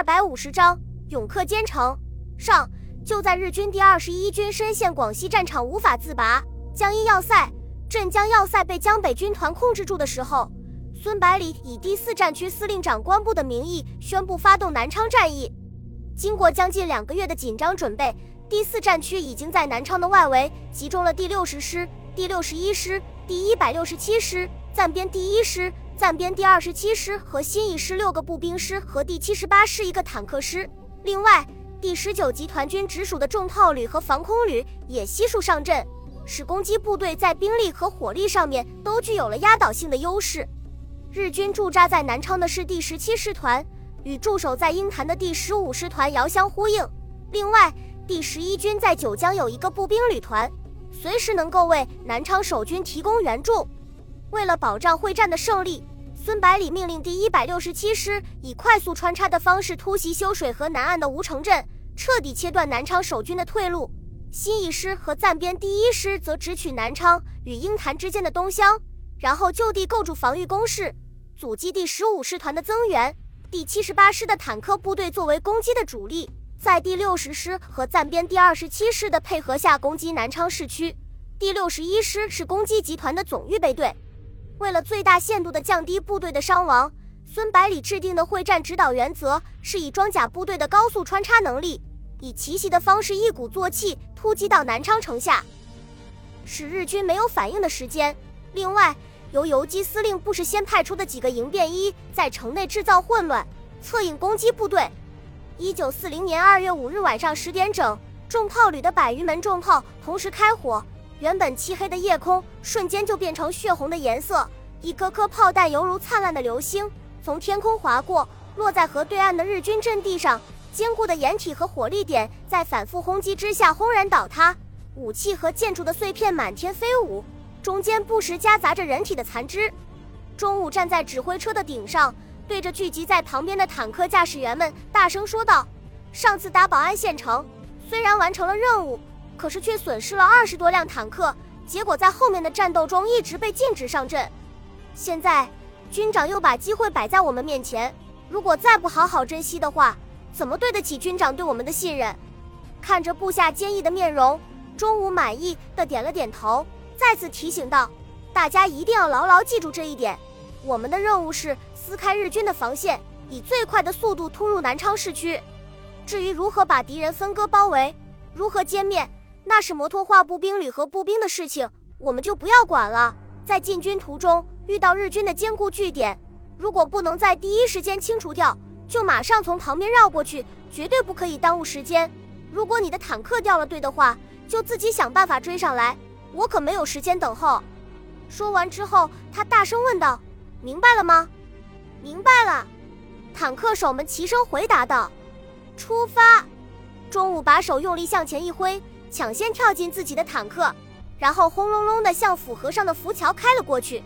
二百五十章勇克坚城。上，就在日军第二十一军深陷广西战场无法自拔，江阴要塞、镇江要塞被江北军团控制住的时候，孙百里以第四战区司令长官部的名义宣布发动南昌战役。经过将近两个月的紧张准备，第四战区已经在南昌的外围集中了第六十师、第六十一师、第一百六十七师、暂编第一师。暂编第二十七师和新一师六个步兵师和第七十八师一个坦克师，另外第十九集团军直属的重炮旅和防空旅也悉数上阵，使攻击部队在兵力和火力上面都具有了压倒性的优势。日军驻扎在南昌的是第十七师团，与驻守在鹰潭的第十五师团遥相呼应。另外，第十一军在九江有一个步兵旅团，随时能够为南昌守军提供援助。为了保障会战的胜利。孙百里命令第一百六十七师以快速穿插的方式突袭修水河南岸的吴城镇，彻底切断南昌守军的退路。新一师和暂编第一师则直取南昌与鹰潭之间的东乡，然后就地构筑防御工事，阻击第十五师团的增援。第七十八师的坦克部队作为攻击的主力，在第六十师和暂编第二十七师的配合下攻击南昌市区。第六十一师是攻击集团的总预备队。为了最大限度地降低部队的伤亡，孙百里制定的会战指导原则是以装甲部队的高速穿插能力，以奇袭的方式一鼓作气突击到南昌城下，使日军没有反应的时间。另外，由游击司令部事先派出的几个营便衣在城内制造混乱，策应攻击部队。一九四零年二月五日晚上十点整，重炮旅的百余门重炮同时开火。原本漆黑的夜空瞬间就变成血红的颜色，一颗颗炮弹犹如灿烂的流星从天空划过，落在河对岸的日军阵地上。坚固的掩体和火力点在反复轰击之下轰然倒塌，武器和建筑的碎片满天飞舞，中间不时夹杂着人体的残肢。中午站在指挥车的顶上，对着聚集在旁边的坦克驾驶员们大声说道：“上次打保安县城，虽然完成了任务。”可是却损失了二十多辆坦克，结果在后面的战斗中一直被禁止上阵。现在军长又把机会摆在我们面前，如果再不好好珍惜的话，怎么对得起军长对我们的信任？看着部下坚毅的面容，钟武满意的点了点头，再次提醒道：“大家一定要牢牢记住这一点，我们的任务是撕开日军的防线，以最快的速度突入南昌市区。至于如何把敌人分割包围，如何歼灭。”那是摩托化步兵旅和步兵的事情，我们就不要管了。在进军途中遇到日军的坚固据点，如果不能在第一时间清除掉，就马上从旁边绕过去，绝对不可以耽误时间。如果你的坦克掉了队的话，就自己想办法追上来，我可没有时间等候。说完之后，他大声问道：“明白了吗？”“明白了。”坦克手们齐声回答道：“出发！”中午把手用力向前一挥。抢先跳进自己的坦克，然后轰隆隆地向府河上的浮桥开了过去。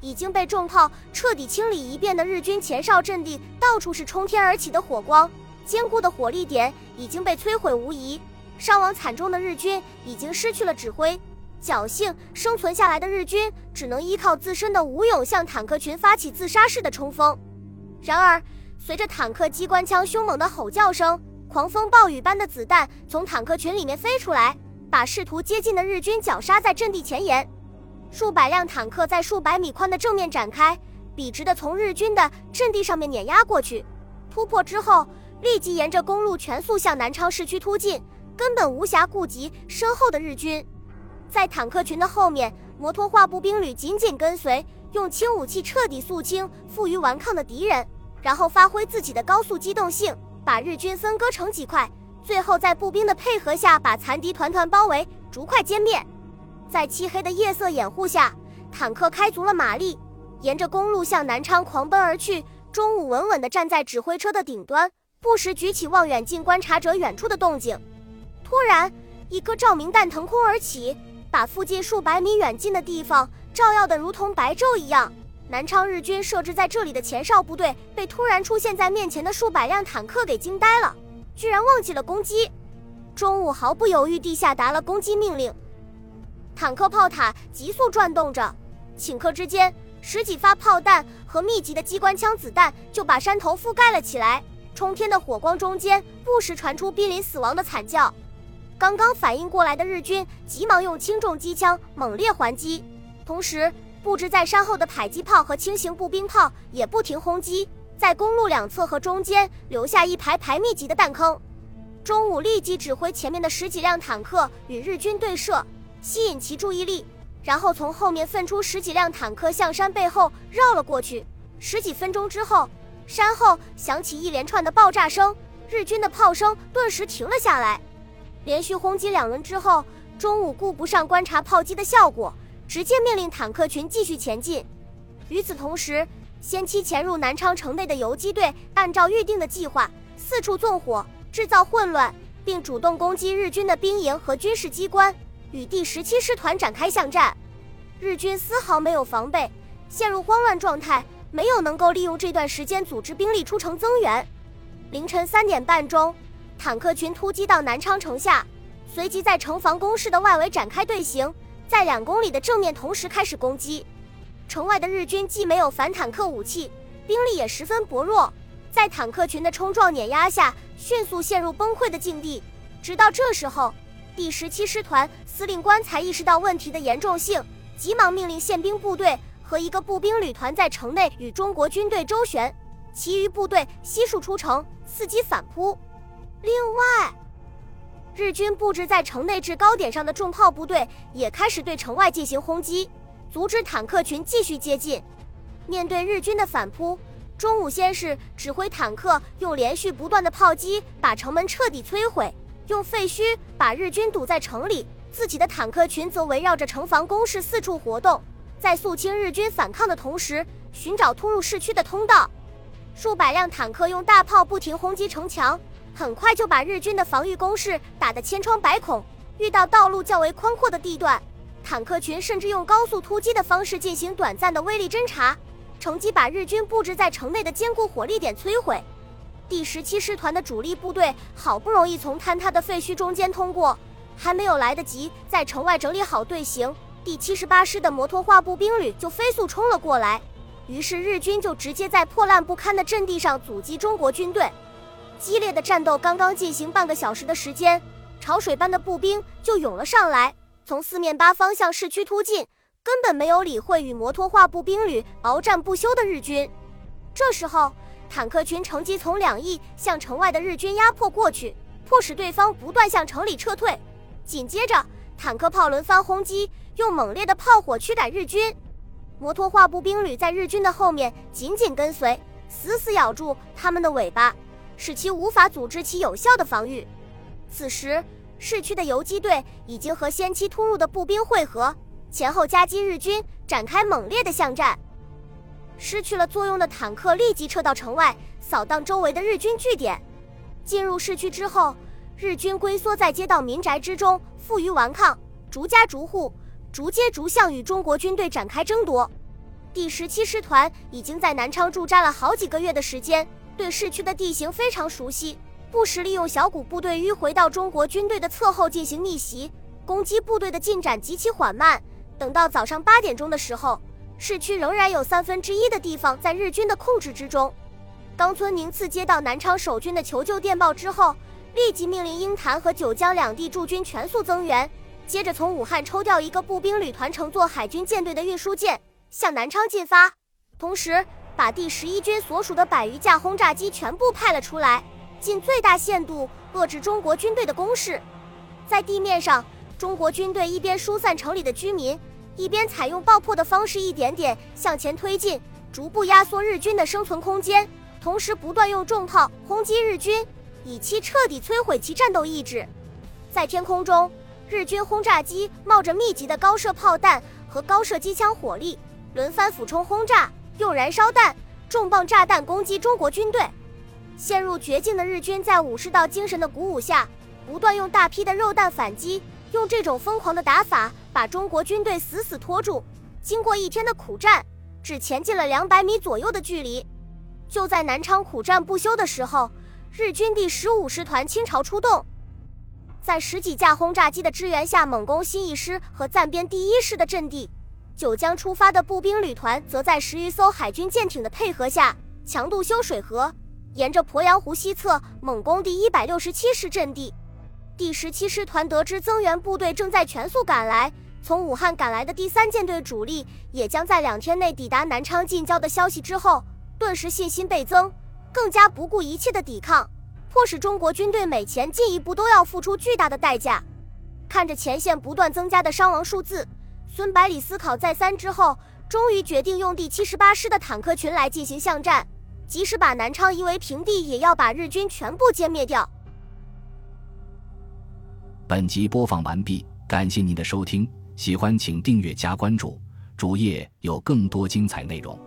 已经被重炮彻底清理一遍的日军前哨阵地，到处是冲天而起的火光，坚固的火力点已经被摧毁无疑。伤亡惨重的日军已经失去了指挥，侥幸生存下来的日军只能依靠自身的武勇向坦克群发起自杀式的冲锋。然而，随着坦克机关枪凶猛的吼叫声。狂风暴雨般的子弹从坦克群里面飞出来，把试图接近的日军绞杀在阵地前沿。数百辆坦克在数百米宽的正面展开，笔直的从日军的阵地上面碾压过去。突破之后，立即沿着公路全速向南昌市区突进，根本无暇顾及身后的日军。在坦克群的后面，摩托化步兵旅紧紧跟随，用轻武器彻底肃清负隅顽抗的敌人，然后发挥自己的高速机动性。把日军分割成几块，最后在步兵的配合下把残敌团团包围，逐块歼灭。在漆黑的夜色掩护下，坦克开足了马力，沿着公路向南昌狂奔而去。中午稳稳地站在指挥车的顶端，不时举起望远镜观察着远处的动静。突然，一颗照明弹腾空而起，把附近数百米远近的地方照耀得如同白昼一样。南昌日军设置在这里的前哨部队被突然出现在面前的数百辆坦克给惊呆了，居然忘记了攻击。中午毫不犹豫地下达了攻击命令，坦克炮塔急速转动着，顷刻之间，十几发炮弹和密集的机关枪子弹就把山头覆盖了起来。冲天的火光中间不时传出濒临死亡的惨叫。刚刚反应过来的日军急忙用轻重机枪猛烈还击，同时布置在山后的迫击炮和轻型步兵炮也不停轰击，在公路两侧和中间留下一排排密集的弹坑。中午立即指挥前面的十几辆坦克与日军对射，吸引其注意力，然后从后面分出十几辆坦克向山背后绕了过去。十几分钟之后，山后响起一连串的爆炸声，日军的炮声顿时停了下来。连续轰击两轮之后，中午顾不上观察炮击的效果，直接命令坦克群继续前进。与此同时，先期潜入南昌城内的游击队按照预定的计划，四处纵火。制造混乱，并主动攻击日军的兵营和军事机关，与第十七师团展开巷战。日军丝毫没有防备，陷入慌乱状态，没有能够利用这段时间组织兵力出城增援。凌晨三点半钟，坦克群突击到南昌城下，随即在城防工事的外围展开队形，在两公里的正面同时开始攻击。城外的日军既没有反坦克武器，兵力也十分薄弱。在坦克群的冲撞碾压下，迅速陷入崩溃的境地。直到这时候，第十七师团司令官才意识到问题的严重性，急忙命令宪兵部队和一个步兵旅团在城内与中国军队周旋，其余部队悉数出城伺机反扑。另外，日军布置在城内制高点上的重炮部队也开始对城外进行轰击，阻止坦克群继续接近。面对日军的反扑。中午先是指挥坦克用连续不断的炮击把城门彻底摧毁，用废墟把日军堵在城里，自己的坦克群则围绕着城防工事四处活动，在肃清日军反抗的同时，寻找突入市区的通道。数百辆坦克用大炮不停轰击城墙，很快就把日军的防御工事打得千疮百孔。遇到道路较为宽阔的地段，坦克群甚至用高速突击的方式进行短暂的威力侦察。乘机把日军布置在城内的坚固火力点摧毁。第十七师团的主力部队好不容易从坍塌的废墟中间通过，还没有来得及在城外整理好队形，第七十八师的摩托化步兵旅就飞速冲了过来。于是日军就直接在破烂不堪的阵地上阻击中国军队。激烈的战斗刚刚进行半个小时的时间，潮水般的步兵就涌了上来，从四面八方向市区突进。根本没有理会与摩托化步兵旅鏖战不休的日军。这时候，坦克群乘机从两翼向城外的日军压迫过去，迫使对方不断向城里撤退。紧接着，坦克炮轮番轰击，用猛烈的炮火驱赶日军。摩托化步兵旅在日军的后面紧紧跟随，死死咬住他们的尾巴，使其无法组织起有效的防御。此时，市区的游击队已经和先期突入的步兵汇合。前后夹击日军，展开猛烈的巷战。失去了作用的坦克立即撤到城外，扫荡周围的日军据点。进入市区之后，日军龟缩在街道民宅之中，负隅顽抗，逐家逐户、逐街逐巷与中国军队展开争夺。第十七师团已经在南昌驻扎了好几个月的时间，对市区的地形非常熟悉，不时利用小股部队迂回到中国军队的侧后进行逆袭，攻击部队的进展极其缓慢。等到早上八点钟的时候，市区仍然有三分之一的地方在日军的控制之中。冈村宁次接到南昌守军的求救电报之后，立即命令鹰潭和九江两地驻军全速增援，接着从武汉抽调一个步兵旅团乘坐海军舰队的运输舰向南昌进发，同时把第十一军所属的百余架轰炸机全部派了出来，尽最大限度遏制中国军队的攻势。在地面上，中国军队一边疏散城里的居民。一边采用爆破的方式，一点点向前推进，逐步压缩日军的生存空间，同时不断用重炮轰击日军，以期彻底摧毁其战斗意志。在天空中，日军轰炸机冒着密集的高射炮弹和高射机枪火力，轮番俯冲轰炸，用燃烧弹、重磅炸弹攻击中国军队。陷入绝境的日军在武士道精神的鼓舞下，不断用大批的肉弹反击。用这种疯狂的打法，把中国军队死死拖住。经过一天的苦战，只前进了两百米左右的距离。就在南昌苦战不休的时候，日军第十五师团倾巢出动，在十几架轰炸机的支援下，猛攻新一师和暂编第一师的阵地。九江出发的步兵旅团则在十余艘海军舰艇的配合下，强渡修水河，沿着鄱阳湖西侧猛攻第一百六十七师阵地。第十七师团得知增援部队正在全速赶来，从武汉赶来的第三舰队主力也将在两天内抵达南昌近郊的消息之后，顿时信心倍增，更加不顾一切的抵抗，迫使中国军队每前进一步都要付出巨大的代价。看着前线不断增加的伤亡数字，孙百里思考再三之后，终于决定用第七十八师的坦克群来进行巷战，即使把南昌夷为平地，也要把日军全部歼灭掉。本集播放完毕，感谢您的收听，喜欢请订阅加关注，主页有更多精彩内容。